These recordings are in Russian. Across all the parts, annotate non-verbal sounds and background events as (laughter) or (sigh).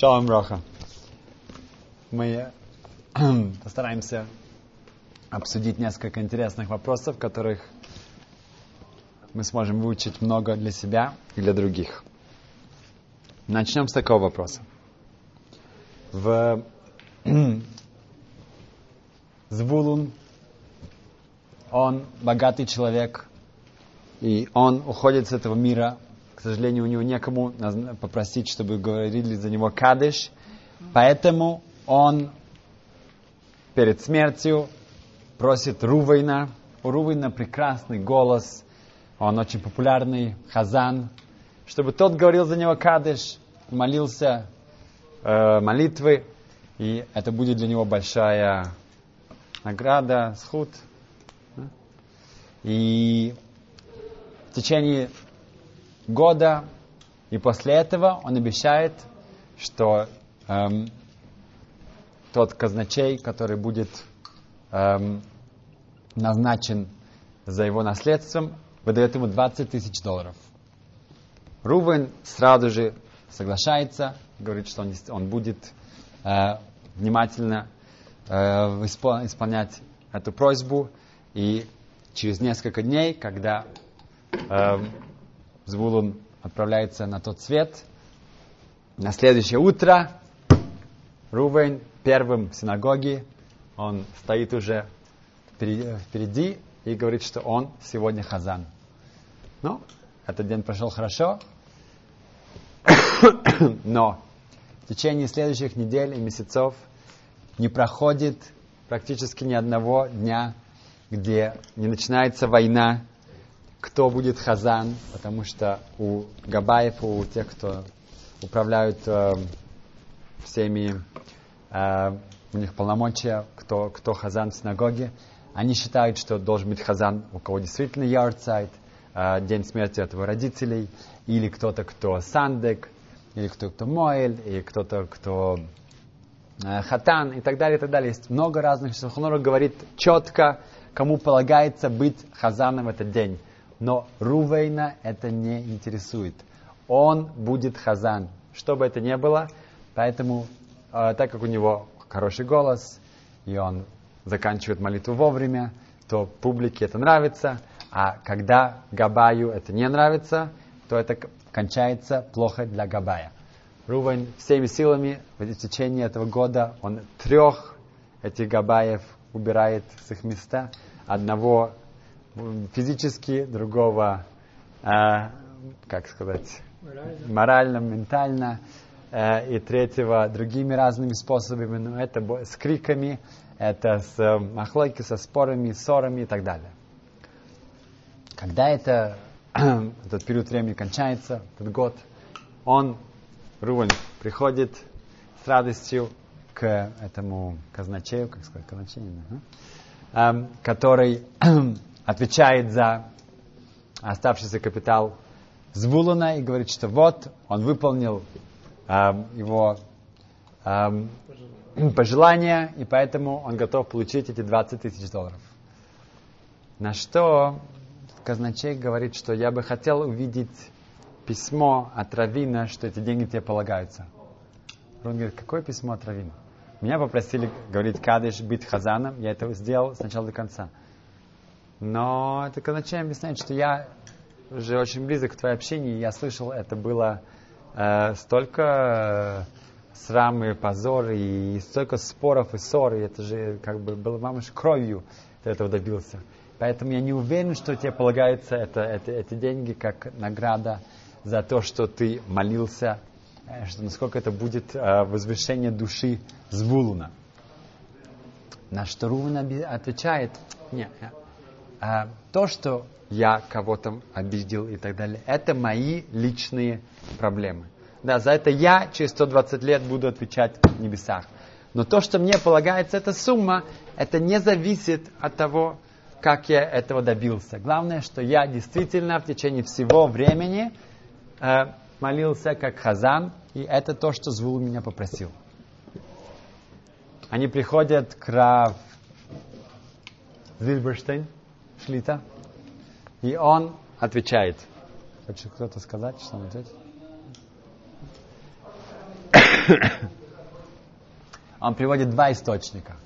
Шалом Роха. Мы (clears throat) постараемся обсудить несколько интересных вопросов, которых мы сможем выучить много для себя и для других. Начнем с такого вопроса. В (clears throat) Звулун он богатый человек, и он уходит с этого мира к сожалению, у него некому попросить, чтобы говорили за него кадыш. Поэтому он перед смертью просит Рувейна. У Рувейна прекрасный голос. Он очень популярный, хазан. Чтобы тот говорил за него кадыш, молился э, молитвы. И это будет для него большая награда, схуд. И в течение года, и после этого он обещает, что эм, тот казначей, который будет эм, назначен за его наследством, выдает ему 20 тысяч долларов. Рувен сразу же соглашается, говорит, что он, он будет э, внимательно э, исполнять эту просьбу. И через несколько дней, когда э, Звулун отправляется на тот свет. На следующее утро Рувен первым в синагоге, он стоит уже впереди и говорит, что он сегодня хазан. Ну, этот день прошел хорошо, (coughs) но в течение следующих недель и месяцев не проходит практически ни одного дня, где не начинается война кто будет хазан, потому что у Габаев, у тех, кто управляют э, всеми, э, у них полномочия, кто, кто хазан в синагоге, они считают, что должен быть хазан, у кого действительно ярцайт, э, день смерти этого родителей, или кто-то, кто сандек, или кто-то, кто моэль, или кто-то, кто э, хатан, и так далее, и так далее. Есть много разных. Шахонора говорит четко, кому полагается быть хазаном в этот день но Рувейна это не интересует. Он будет хазан, что бы это ни было. Поэтому, э, так как у него хороший голос, и он заканчивает молитву вовремя, то публике это нравится. А когда Габаю это не нравится, то это кончается плохо для Габая. Рувен всеми силами в течение этого года он трех этих Габаев убирает с их места. Одного физически, другого, э, как сказать, морально, морально ментально, э, и третьего другими разными способами, но это с криками, это с э, махлойки, со спорами, ссорами и так далее. Когда это, (clears throat) этот период времени кончается, этот год, он, Рувен, приходит с радостью к этому казначею, как сказать, казначею, uh который (clears throat) отвечает за оставшийся капитал Звулуна и говорит, что вот он выполнил э, его э, пожелания, и поэтому он готов получить эти 20 тысяч долларов. На что казначей говорит, что я бы хотел увидеть письмо от Равина, что эти деньги тебе полагаются. Он говорит, какое письмо от Равина? Меня попросили говорить кадыш, быть хазаном, я это сделал с начала до конца. Но это казначей объясняет, что я уже очень близок к твоей общению, я слышал, это было э, столько э, срам и позор, и столько споров и ссор, и это же как бы было мамыш кровью ты этого добился. Поэтому я не уверен, что тебе полагается это, это, эти деньги как награда за то, что ты молился, э, что насколько это будет э, возвышение души Звулуна. На что Руван отвечает, нет, а, то, что я кого-то обидел и так далее, это мои личные проблемы. Да, за это я через 120 лет буду отвечать в небесах. Но то, что мне полагается, эта сумма, это не зависит от того, как я этого добился. Главное, что я действительно в течение всего времени э, молился как хазан, и это то, что Звул меня попросил. Они приходят к Рав Зильберштейн, шлита. И он отвечает. Хочет кто-то сказать, что он ответит? (coughs) Он приводит два источника.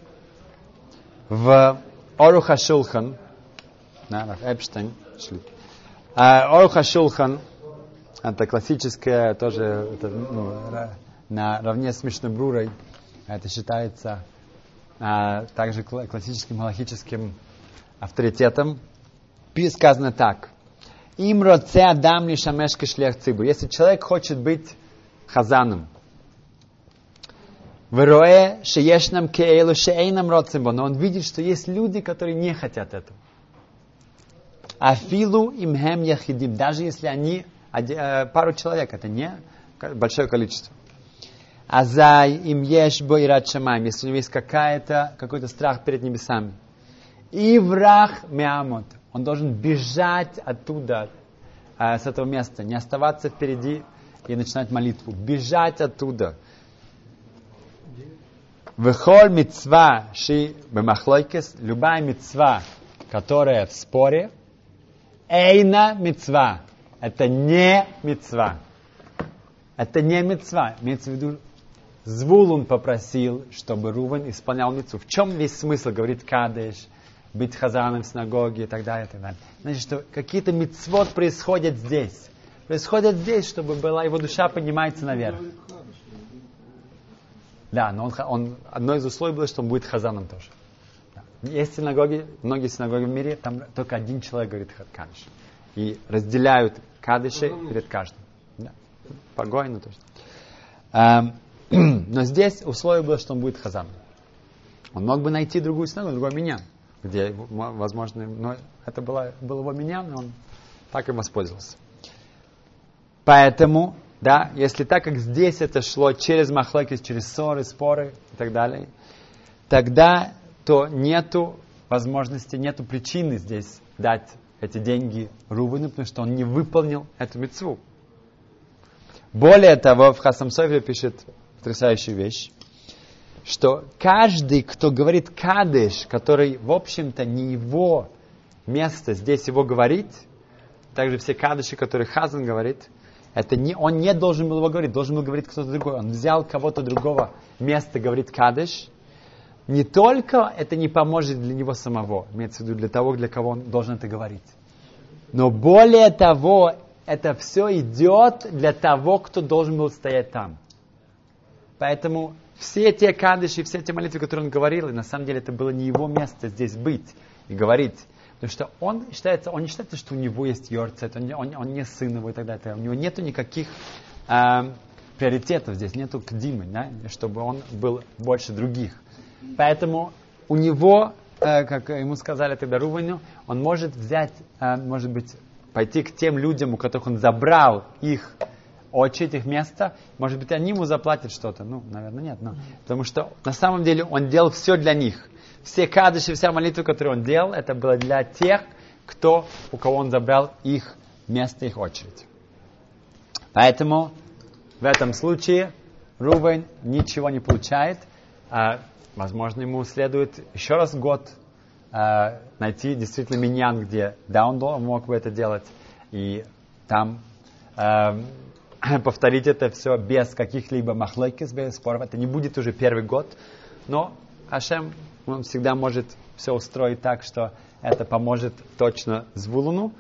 В Оруха Шулхан, да, Эпштейн, шли. А, Оруха Шулхан, это классическое, тоже это, ну, на равне с Мишнабрурой, это считается а, также классическим галахическим авторитетом. Сказано так. Им роце адам ли шамешка шлях цибур. Если человек хочет быть хазаном, Верое, шеешнам кейлу шейнам родцебо, но он видит, что есть люди, которые не хотят этого. Афилу имхем яхидим, даже если они э, пару человек, это не большое количество. Азай им еш бойрат шамам, если у него есть какая-то, какой-то страх перед небесами. И враг мямот, он должен бежать оттуда, э, с этого места, не оставаться впереди и начинать молитву, бежать оттуда. Вехоль мецва ши бемахлойкес, любая мецва, которая в споре, эйна мецва, это не мецва. Это не мецва. Имеется в виду, Звулун попросил, чтобы Рувен исполнял мецву. В чем весь смысл, говорит Кадеш, быть хазаном в синагоге и так далее, и так далее. Значит, что какие-то мецвод происходят здесь. Происходят здесь, чтобы была его душа поднимается наверх. Да, но он, он, одно из условий было, что он будет хазаном тоже. Да. Есть синагоги, многие синагоги в мире, там только один человек говорит кадыш. И разделяют кадыши перед каждым. Да. Погойно тоже. Эм, (clears throat) но здесь условие было, что он будет хазаном. Он мог бы найти другую синагогу, другой меня, где, возможно, но это было, был его но он так и воспользовался. Поэтому да, если так, как здесь это шло через махлокис, через ссоры, споры и так далее, тогда то нету возможности, нету причины здесь дать эти деньги Рубину, потому что он не выполнил эту мецву. Более того, в Хасамсове пишет потрясающую вещь, что каждый, кто говорит кадыш, который, в общем-то, не его место здесь его говорить, также все кадыши, которые Хазан говорит, это не, он не должен был его говорить, должен был говорить кто-то другой. Он взял кого-то другого места, говорит Кадыш. Не только это не поможет для него самого, имеется в виду для того, для кого он должен это говорить. Но более того, это все идет для того, кто должен был стоять там. Поэтому все те кадыши, все те молитвы, которые он говорил, и на самом деле это было не его место здесь быть и говорить. Потому что он считается, он не считается, что у него есть йорцет, он, он, он не сын его и так далее. У него нету никаких э, приоритетов здесь, нету кдимы, да, чтобы он был больше других. Поэтому у него, э, как ему сказали тогда Руваню, он может взять, э, может быть, пойти к тем людям, у которых он забрал их очередь, их место, может быть, они ему заплатят что-то. Ну, наверное, нет. Но, потому что на самом деле он делал все для них все кадыши, вся молитва, которую он делал, это было для тех, кто, у кого он забрал их место, их очередь. Поэтому в этом случае Рувен ничего не получает. А, возможно, ему следует еще раз год а, найти действительно миньян, где да, он мог бы это делать, и там а, (clears throat) повторить это все без каких-либо махлойкис, без споров. Это не будет уже первый год, но Ашем он всегда может все устроить так, что это поможет точно Звулуну.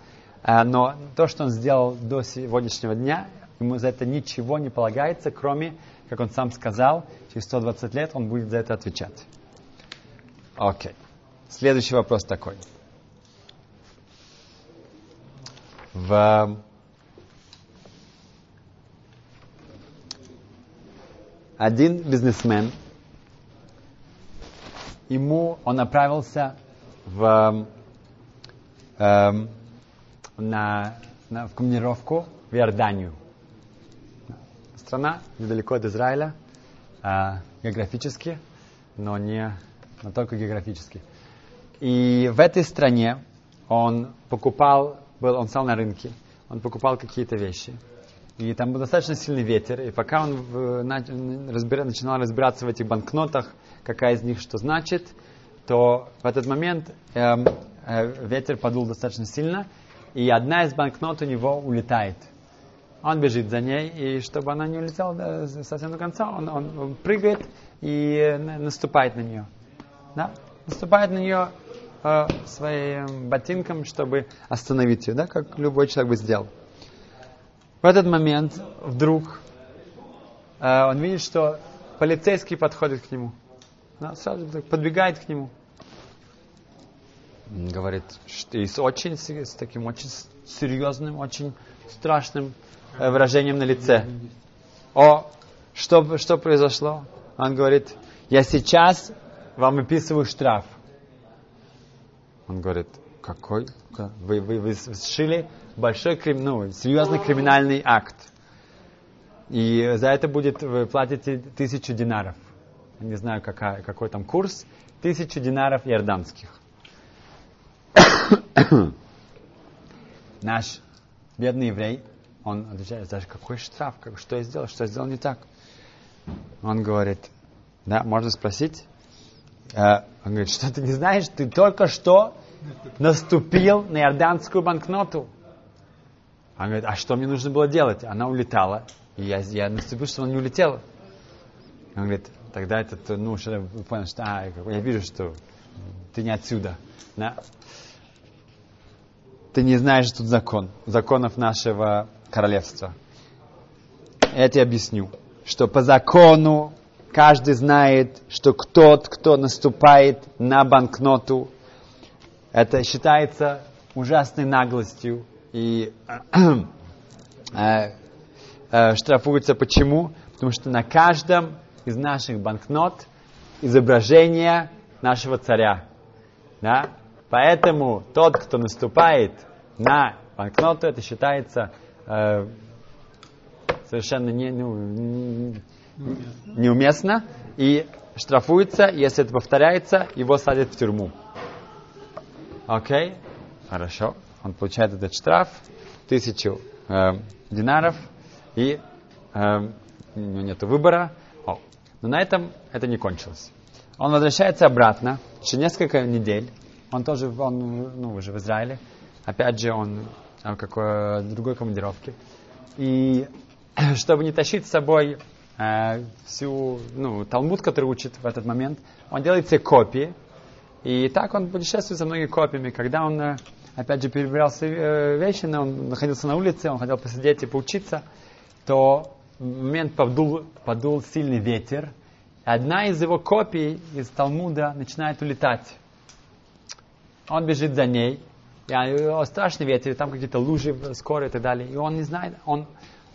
А, но то, что он сделал до сегодняшнего дня, ему за это ничего не полагается, кроме, как он сам сказал, через 120 лет он будет за это отвечать. Окей. Okay. Следующий вопрос такой. В один бизнесмен – ему он направился в, э, на, на, в командировку в Иорданию. Страна недалеко от Израиля, э, географически, но не но только географически. И в этой стране он покупал, был, он стал на рынке, он покупал какие-то вещи. И там был достаточно сильный ветер, и пока он начинал разбираться в этих банкнотах, какая из них что значит, то в этот момент э, э, ветер подул достаточно сильно, и одна из банкнот у него улетает. он бежит за ней, и чтобы она не улетела совсем до конца, он, он- прыгает и э, на- наступает на нее. Да? Наступает на нее э, своим ботинком, чтобы остановить ее, да, как любой человек бы сделал. В этот момент вдруг э, он видит, что полицейский подходит к нему. Да, сразу подбегает к нему. Говорит, что и с очень с, таким очень серьезным, очень страшным э, выражением на лице. О, что, что произошло? Он говорит, я сейчас вам выписываю штраф. Он говорит, какой? Ка- Вы, вы, вы совершили большой, крим, ну, серьезный криминальный акт. И за это будет, вы платите тысячу динаров. Не знаю, какая, какой там курс. Тысячу динаров иорданских. Наш бедный еврей, он отвечает, даже какой штраф, как, что я сделал, что я сделал не так. Он говорит, да, можно спросить? Э, Он говорит, что ты не знаешь, ты только что наступил на иорданскую банкноту. Он говорит, а что мне нужно было делать? Она улетала, и я, я наступил, что она не улетела. Он говорит, тогда этот, ну, уже понял, что, а, я вижу, что ты не отсюда. Да? Ты не знаешь тут закон, законов нашего королевства. Я тебе объясню, что по закону каждый знает, что тот, кто наступает на банкноту, это считается ужасной наглостью и э, э, штрафуется. Почему? Потому что на каждом из наших банкнот изображение нашего царя. Да? Поэтому тот, кто наступает на банкноту, это считается э, совершенно не, ну, неуместно и штрафуется, если это повторяется, его садят в тюрьму. Окей? Хорошо. Он получает этот штраф, тысячу э, динаров, и э, у него нет выбора. О. Но на этом это не кончилось. Он возвращается обратно, через несколько недель. Он тоже, он, ну, уже в Израиле. Опять же, он э, в какой другой командировке. И (clears throat) чтобы не тащить с собой э, всю, ну, Талмуд, который учит в этот момент, он делает себе копии. И так он путешествует за многими копиями. Когда он, э, опять же, перебирал свои э, вещи, он находился на улице, он хотел посидеть и поучиться, то в момент подул, подул сильный ветер. Одна из его копий из Талмуда начинает улетать. Он бежит за ней. И а, страшный ветер, там какие-то лужи скоро и так далее. И он не знает, он,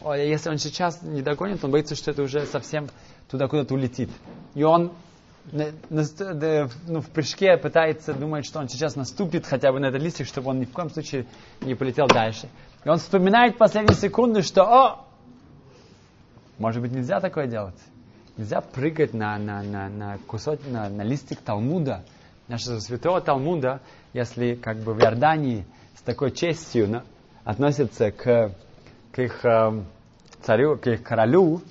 если он сейчас не догонит, он боится, что это уже совсем туда куда-то улетит. И он ну, в прыжке пытается, думает, что он сейчас наступит хотя бы на этот листик, чтобы он ни в коем случае не полетел дальше. И он вспоминает последние секунды, что, о, может быть, нельзя такое делать. Нельзя прыгать на, на, на, на кусок, на, на листик Талмуда, нашего святого Талмуда, если как бы в Иордании с такой честью на- относятся к, к их эм, царю, к их королю,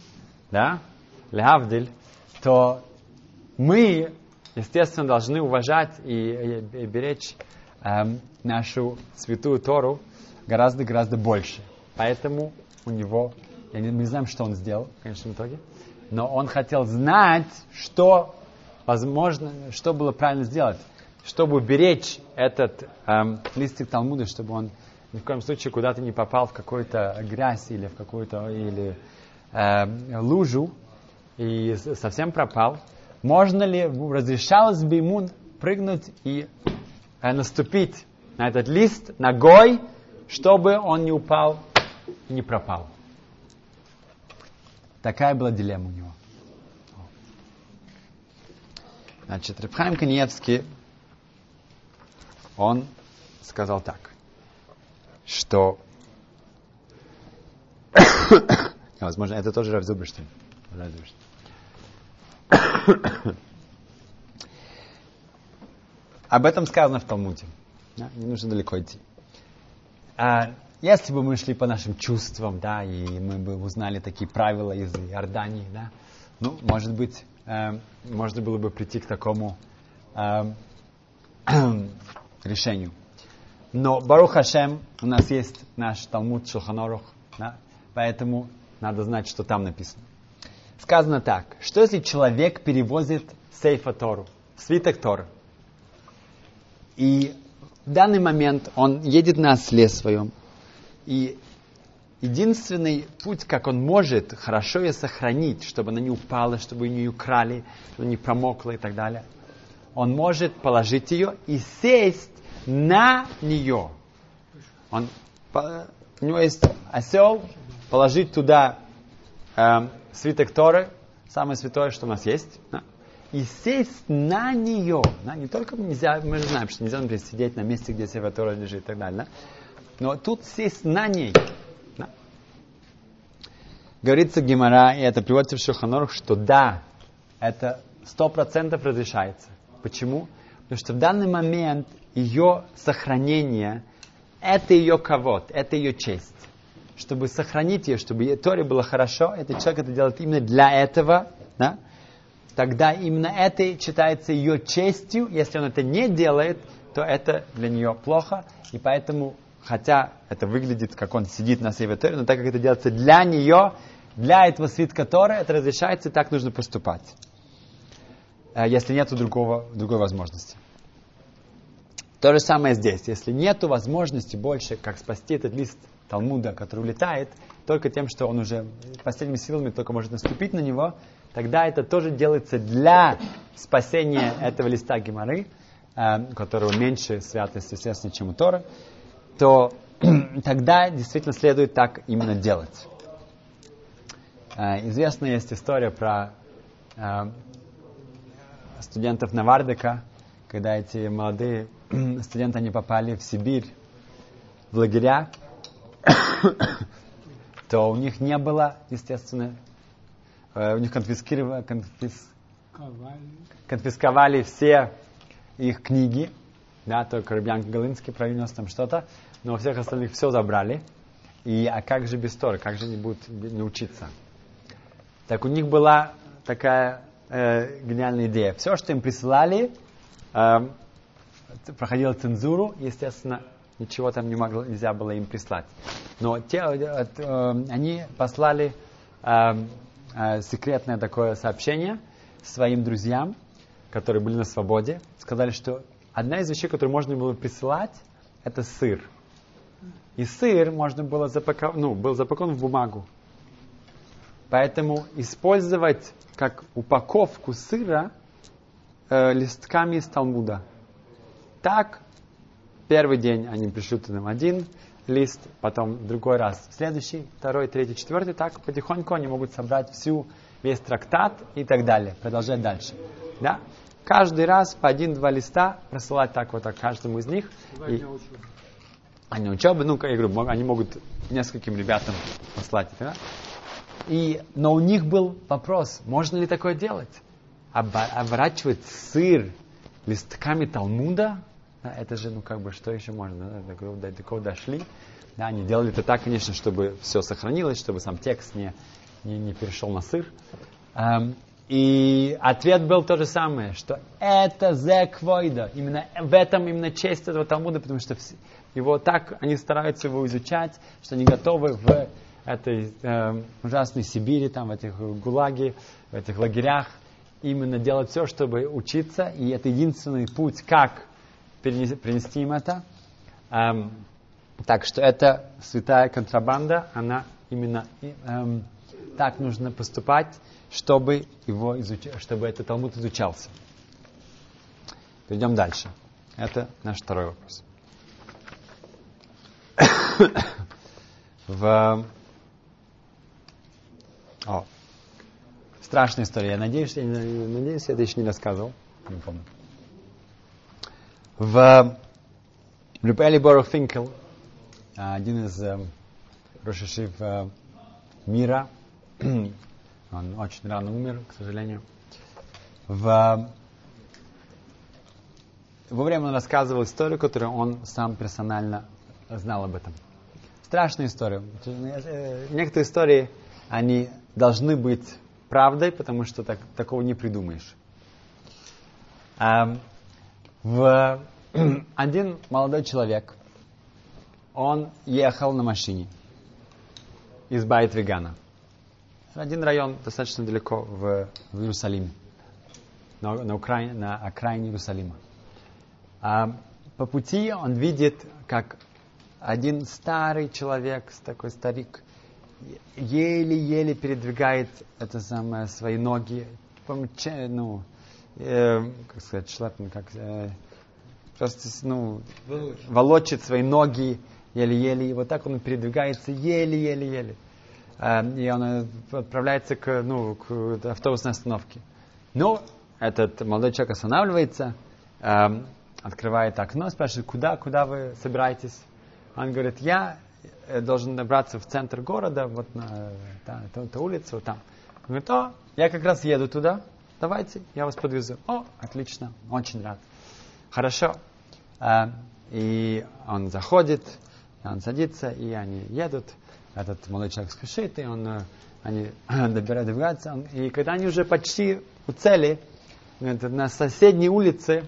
да, Леавдиль, то мы, естественно, должны уважать и, и- и беречь эм, нашу святую Тору гораздо-гораздо больше. Поэтому у него, я не, мы не знаем, что он сделал, в конечном итоге, но он хотел знать, что возможно, что было правильно сделать, чтобы беречь этот эм, листик Талмуда, чтобы он ни в коем случае куда-то не попал в какую-то грязь или в какую-то или эм, лужу и совсем пропал. Можно ли, разрешалось бы ему прыгнуть и э, наступить на этот лист ногой, чтобы он не упал и не пропал? Такая была дилемма у него. Значит, Рабхайм Каниевский, он сказал так, что... (coughs) Возможно, это тоже Рав Зуберштейн. (coughs) Об этом сказано в Талмуде. Да, не нужно далеко идти. А, если бы мы шли по нашим чувствам, да, и мы бы узнали такие правила из Иордании, да, ну, может быть, э, можно было бы прийти к такому э, (coughs) решению. Но Барух Хашем, у нас есть наш Талмуд Шулханорух, да, поэтому надо знать, что там написано. Сказано так, что если человек перевозит сейфа Тору, свиток Торы, и в данный момент он едет на осле своем, и единственный путь, как он может хорошо ее сохранить, чтобы она не упала, чтобы ее не украли, чтобы не промокла и так далее, он может положить ее и сесть на нее. Он, у него есть осел, положить туда э, свиток Торы, самое святое, что у нас есть, да, и сесть на нее. Да, не только нельзя, мы же знаем, что нельзя, например, сидеть на месте, где свиток Тора лежит и так далее. Да, но тут сесть на ней. Да. Говорится Гемора, и это приводится в Шуханорух, что да, это сто процентов разрешается. Почему? Потому что в данный момент ее сохранение – это ее ковод, это ее честь. Чтобы сохранить ее, чтобы Торе было хорошо, этот человек это делает именно для этого, да? тогда именно это читается ее честью. Если он это не делает, то это для нее плохо. И поэтому, хотя это выглядит, как он сидит на Сейве Торе, но так как это делается для нее, для этого свитка Торы, это разрешается, и так нужно поступать. Э, если нет другого, другой возможности. То же самое здесь. Если нет возможности больше, как спасти этот лист Талмуда, который улетает, только тем, что он уже последними силами только может наступить на него, тогда это тоже делается для спасения этого листа Геморы, э, которого меньше святости, естественно, чем у Тора, то (clears throat) тогда действительно следует так именно делать. Э, известная есть история про студентов Навардека, когда эти молодые (clears throat) студенты, они попали в Сибирь, в лагеря, (coughs) то у них не было, естественно, э, у них конфискировали, конфис, конфисковали все их книги, да, только Рубянка Галинский принес там что-то, но у всех остальных все забрали. И а как же без Торы, как же они будут не учиться? Так у них была такая э, гениальная идея. Все, что им присылали, э, проходило цензуру, естественно, ничего там не могло, нельзя было им прислать. Но те, э, э, они послали э, секретное такое сообщение своим друзьям, которые были на свободе, сказали, что одна из вещей, которую можно было присылать, это сыр. И сыр можно было запаковать, ну, был запакован в бумагу. Поэтому использовать как упаковку сыра э, листками из Талмуда. Так, первый день они пришлют нам один лист, потом другой раз следующий, второй, третий, четвертый. Так потихоньку они могут собрать всю, весь трактат и так далее, продолжать дальше. Да? Каждый раз по один-два листа просылать так вот так каждому из них. И, они учебы, ну, я говорю, они могут нескольким ребятам послать. Да? И, но у них был вопрос, можно ли такое делать? Оборачивать сыр листками Талмуда? Да, это же, ну как бы, что еще можно? Да, до, такого дошли. Да, они делали это так, конечно, чтобы все сохранилось, чтобы сам текст не, не, не перешел на сыр. Эм, и ответ был то же самое, что это зеквойда. Именно в этом именно честь этого Талмуда, потому что его так, они стараются его изучать, что они готовы в этой э, ужасной Сибири, там, в этих гулаге, в этих лагерях, именно делать все, чтобы учиться, и это единственный путь, как принести им это. Эм, так что это святая контрабанда, она именно эм, так нужно поступать, чтобы его изуч... чтобы этот Талмуд изучался. Перейдем дальше. Это наш второй вопрос. В о, страшная история. Я надеюсь, я, надеюсь, я это еще не рассказывал. Не помню. В Рюпели Борух Финкел, один из э, Рошишив э, мира, (clears throat) он очень рано умер, к сожалению. В, во время он рассказывал историю, которую он сам персонально знал об этом. Страшная история. Э, некоторые истории, они должны быть правдой, потому что так, такого не придумаешь. В, (clears throat) один молодой человек, он ехал на машине. из Байт-Вегана. Один район достаточно далеко в, в Иерусалиме, на, на, Украине, на окраине Иерусалима. А по пути он видит, как один старый человек, такой старик, еле-еле передвигает это самое, свои ноги, ну, э, как сказать, шлепн, как, э, просто, ну, волочит. волочит свои ноги еле-еле, и вот так он передвигается еле-еле-еле. Э, и он э, отправляется к, ну, к автобусной остановке. Ну, этот молодой человек останавливается, э, открывает окно, спрашивает, куда, куда вы собираетесь? Он говорит, я э, должен добраться в центр города, вот на та, та, та улицу, вот там. Он говорит, о, я как раз еду туда, давайте, я вас подвезу. О, отлично, очень рад. Хорошо. А, и он заходит, он садится, и они едут. Этот молодой человек спешит, и он, э, они (clears throat) добирают, добираются. И когда они уже почти у цели, на соседней улице,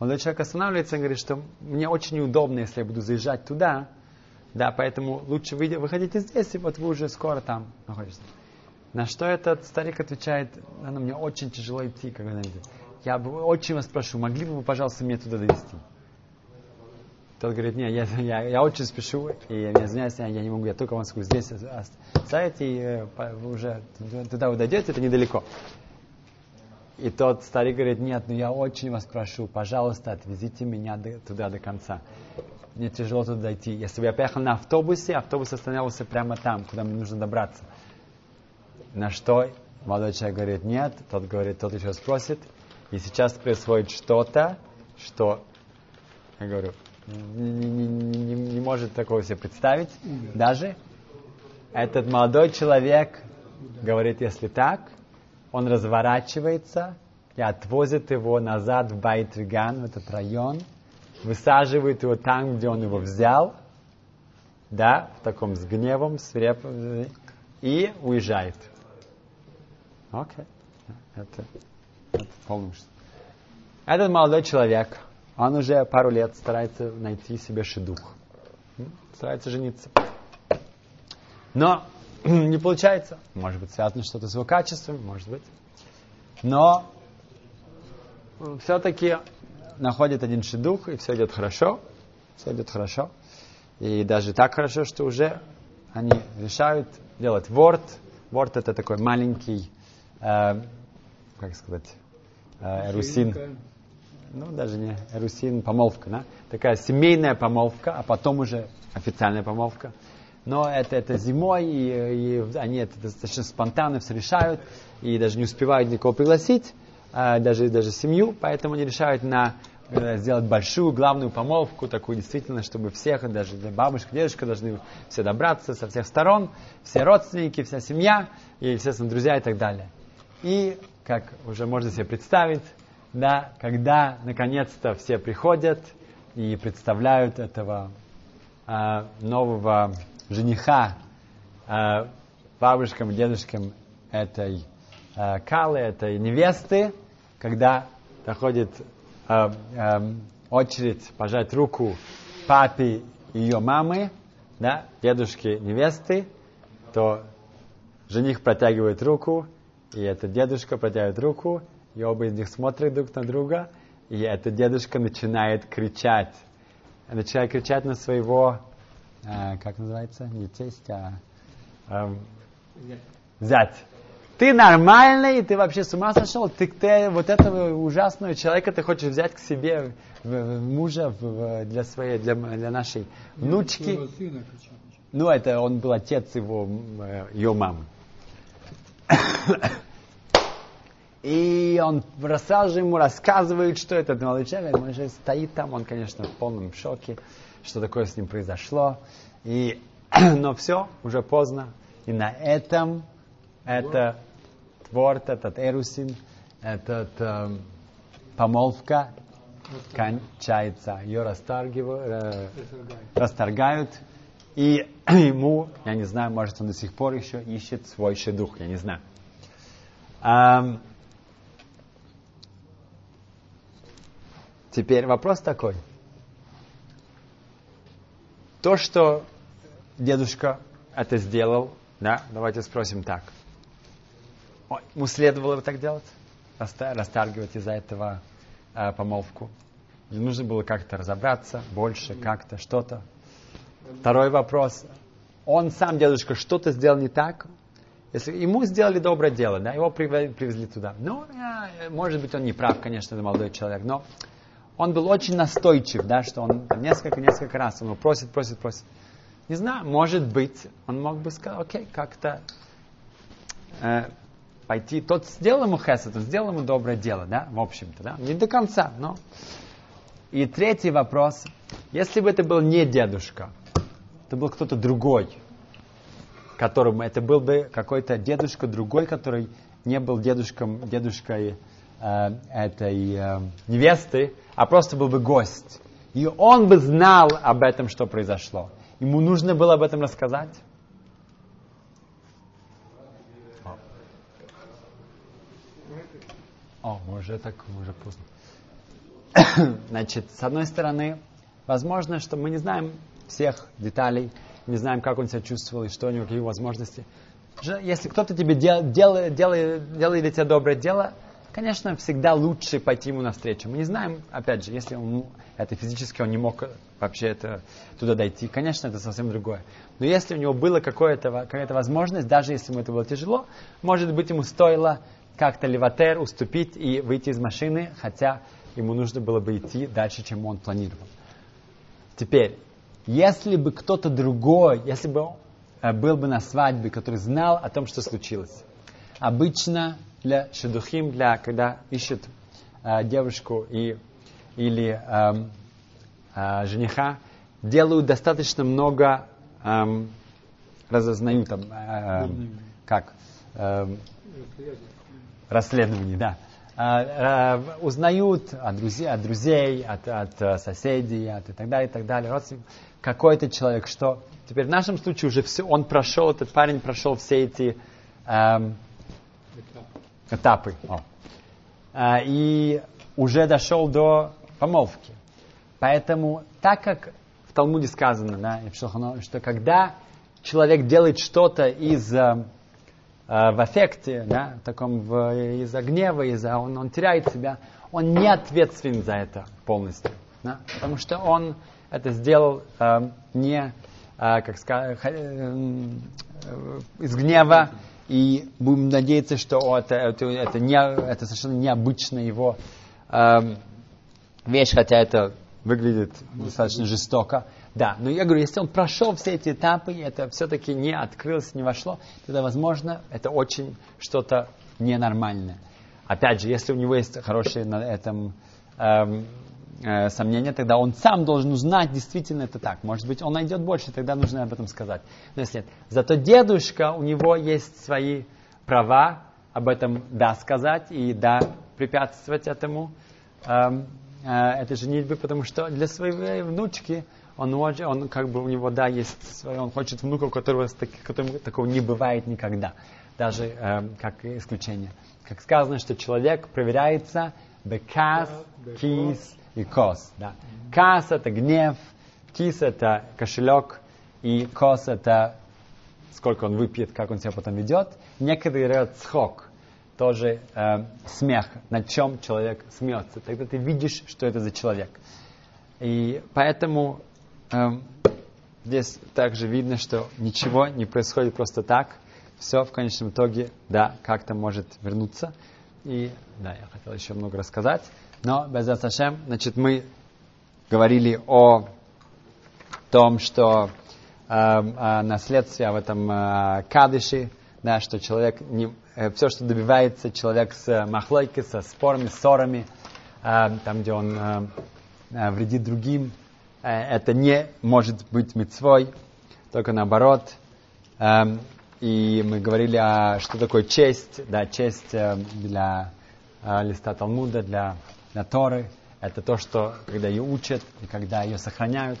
молодой человек останавливается и говорит, что мне очень неудобно, если я буду заезжать туда, да, поэтому лучше вы, выходите здесь, и вот вы уже скоро там находитесь. На что этот старик отвечает, ну, мне очень тяжело идти, когда я бы очень вас прошу, могли бы вы, пожалуйста, мне туда довести? Тот говорит, нет, я, я, я очень спешу, и я извиняюсь, я, я не могу, я только вам скажу, здесь оставите, и э, вы уже туда вы дойдете, это недалеко. И тот старик говорит, нет, ну я очень вас прошу, пожалуйста, отвезите меня до, туда до конца. Мне тяжело туда дойти. Если бы я поехал на автобусе, автобус останавливался прямо там, куда мне нужно добраться. На что молодой человек говорит, нет, тот говорит, тот еще спросит. И сейчас происходит что-то, что, я говорю, не, не, не, не может такого себе представить. Даже этот молодой человек говорит, если так, он разворачивается и отвозит его назад в Байтриган, в этот район, высаживает его там, где он его взял, да, в таком с гневом, свирепом, и уезжает. Окей. Это, это полностью. Этот молодой человек, он уже пару лет старается найти себе шедух. Старается жениться. Но (clears throat) не получается. Может быть, связано что-то с его качеством, может быть. Но все-таки находит один шедух, и все идет хорошо. Все идет хорошо. И даже так хорошо, что уже они решают делать ворд. Ворд это такой маленький, как сказать, э, эрусин. Ну, даже не эрусин, помолвка, да? Такая семейная помолвка, а потом уже официальная помолвка но это, это зимой, и, и они это достаточно спонтанно все решают, и даже не успевают никого пригласить, а, даже, даже семью, поэтому они решают на э, сделать большую главную помолвку, такую действительно, чтобы всех, даже бабушка, дедушка должны все добраться со всех сторон, все родственники, вся семья, и, естественно, друзья и так далее. И, как уже можно себе представить, да, когда наконец-то все приходят и представляют этого а, нового жениха э, бабушкам, дедушкам этой э, Калы, этой невесты, когда доходит э, э, очередь пожать руку папе ее мамы, да, дедушке невесты, то жених протягивает руку, и этот дедушка протягивает руку, и оба из них смотрят друг на друга, и этот дедушка начинает кричать, начинает кричать на своего э, как называется, не тесть, а э, зять. Ты нормальный, ты вообще с ума сошел, ты, ты вот этого ужасного человека ты хочешь взять к себе в, в мужа в, для своей, для, для нашей внучки. Ну, это он был отец его, э, ее мамы. И он сразу же ему рассказывает, что этот молодой человек, он же стоит там, он, конечно, в полном шоке что такое с ним произошло. И, (clears throat) но все, уже поздно. И на этом это творт, этот эрусин, этот э, помолвка кончается. Ее расторгивают, э, расторгают. И (clears throat) ему, я не знаю, может он до сих пор еще ищет свой шедух, я не знаю. Um, теперь вопрос такой. То, что дедушка это сделал, Да, давайте спросим так. Ой, ему следовало так делать? Растаргивать из-за этого э, помолвку? Или нужно было как-то разобраться, больше, как-то, что-то? Второй вопрос. Он сам, дедушка, что-то сделал не так? Если ему сделали доброе дело, да, его привезли, туда. Ну, я, может быть, он не прав, конечно, это молодой человек, но он был очень настойчив, да, что он несколько-несколько раз он его просит, просит, просит. Не знаю, может быть, он мог бы сказать, окей, как-то э, пойти. Тот сделал ему хесед, он сделал ему доброе дело, да, в общем-то, да, не до конца, но. И третий вопрос, если бы это был не дедушка, это был кто-то другой, которому это был бы какой-то дедушка другой, который не был дедушком, дедушкой этой э, невесты, а просто был бы гость. И он бы знал об этом, что произошло. Ему нужно было об этом рассказать. О, мы уже так, мы уже поздно. (coughs) Значит, с одной стороны, возможно, что мы не знаем всех деталей, не знаем, как он себя чувствовал и что у него, какие возможности. Если кто-то тебе дел, дел, делает, делает для тебя доброе дело, конечно, всегда лучше пойти ему навстречу. Мы не знаем, опять же, если он, это физически он не мог вообще это, туда дойти, конечно, это совсем другое. Но если у него была какая-то возможность, даже если ему это было тяжело, может быть, ему стоило как-то леватер уступить и выйти из машины, хотя ему нужно было бы идти дальше, чем он планировал. Теперь, если бы кто-то другой, если бы э, был бы на свадьбе, который знал о том, что случилось, обычно для шедухим, для когда ищут э, девушку и, или э, э, жениха, делают достаточно много, э, разознают там, э, как, э, расследований, да. Э, э, узнают от друзей, от, друзей, от, от э, соседей, от и так далее, и так далее, родственников какой-то человек, что теперь в нашем случае уже все, он прошел, этот парень прошел все эти эм, этапы. О. А, и уже дошел до помолвки. Поэтому, так как в Талмуде сказано, да, что когда человек делает что-то из э, в аффекте, да, таком в, из-за гнева, из-за он, он теряет себя, он не ответственен за это полностью, да, потому что он это сделал э, не, э, как сказать, э, из гнева, и будем надеяться, что это, это, это, не, это совершенно необычная его э, вещь, хотя это выглядит достаточно жестоко. Да, но я говорю, если он прошел все эти этапы, и это все-таки не открылось, не вошло, тогда, возможно, это очень что-то ненормальное. Опять же, если у него есть хорошие на этом эм, э, сомнения, тогда он сам должен узнать, действительно это так. Может быть, он найдет больше, тогда нужно об этом сказать. Но если нет. Зато дедушка, у него есть свои права об этом да сказать и да препятствовать этому, э, э, этой женитьбе, потому что для своей внучки он, он как бы у него, да, есть свой, он хочет внуков, которого, которого такого не бывает никогда, даже э, как исключение. Как сказано, что человек проверяется бекас, кис, и кос. Да. Кас это гнев, кис это кошелек, и кос это сколько он выпьет, как он себя потом ведет. Некоторые говорят схок, тоже э, смех, над чем человек смеется. Тогда ты видишь, что это за человек. И поэтому э, здесь также видно, что ничего не происходит просто так. Все в конечном итоге, да, как-то может вернуться. И да, я хотел еще много рассказать. Но, без Сашем, значит, мы говорили о том, что э, о наследстве, об этом э, кадыше, да, что человек, не, э, все, что добивается человек с махлойкой, со спорами, ссорами, э, там, где он э, э, вредит другим, э, это не может быть мецвой, только наоборот. Э, и мы говорили, о, что такое честь, да, честь э, для э, листа Талмуда, для на Торы. Это то, что когда ее учат и когда ее сохраняют,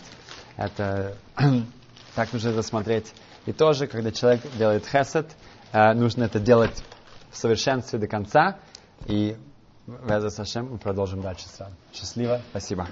это (clears throat) так нужно это смотреть. И тоже, когда человек делает хесед, э, нужно это делать в совершенстве до конца. И Веза Сашем мы продолжим дальше сразу. Счастливо, спасибо.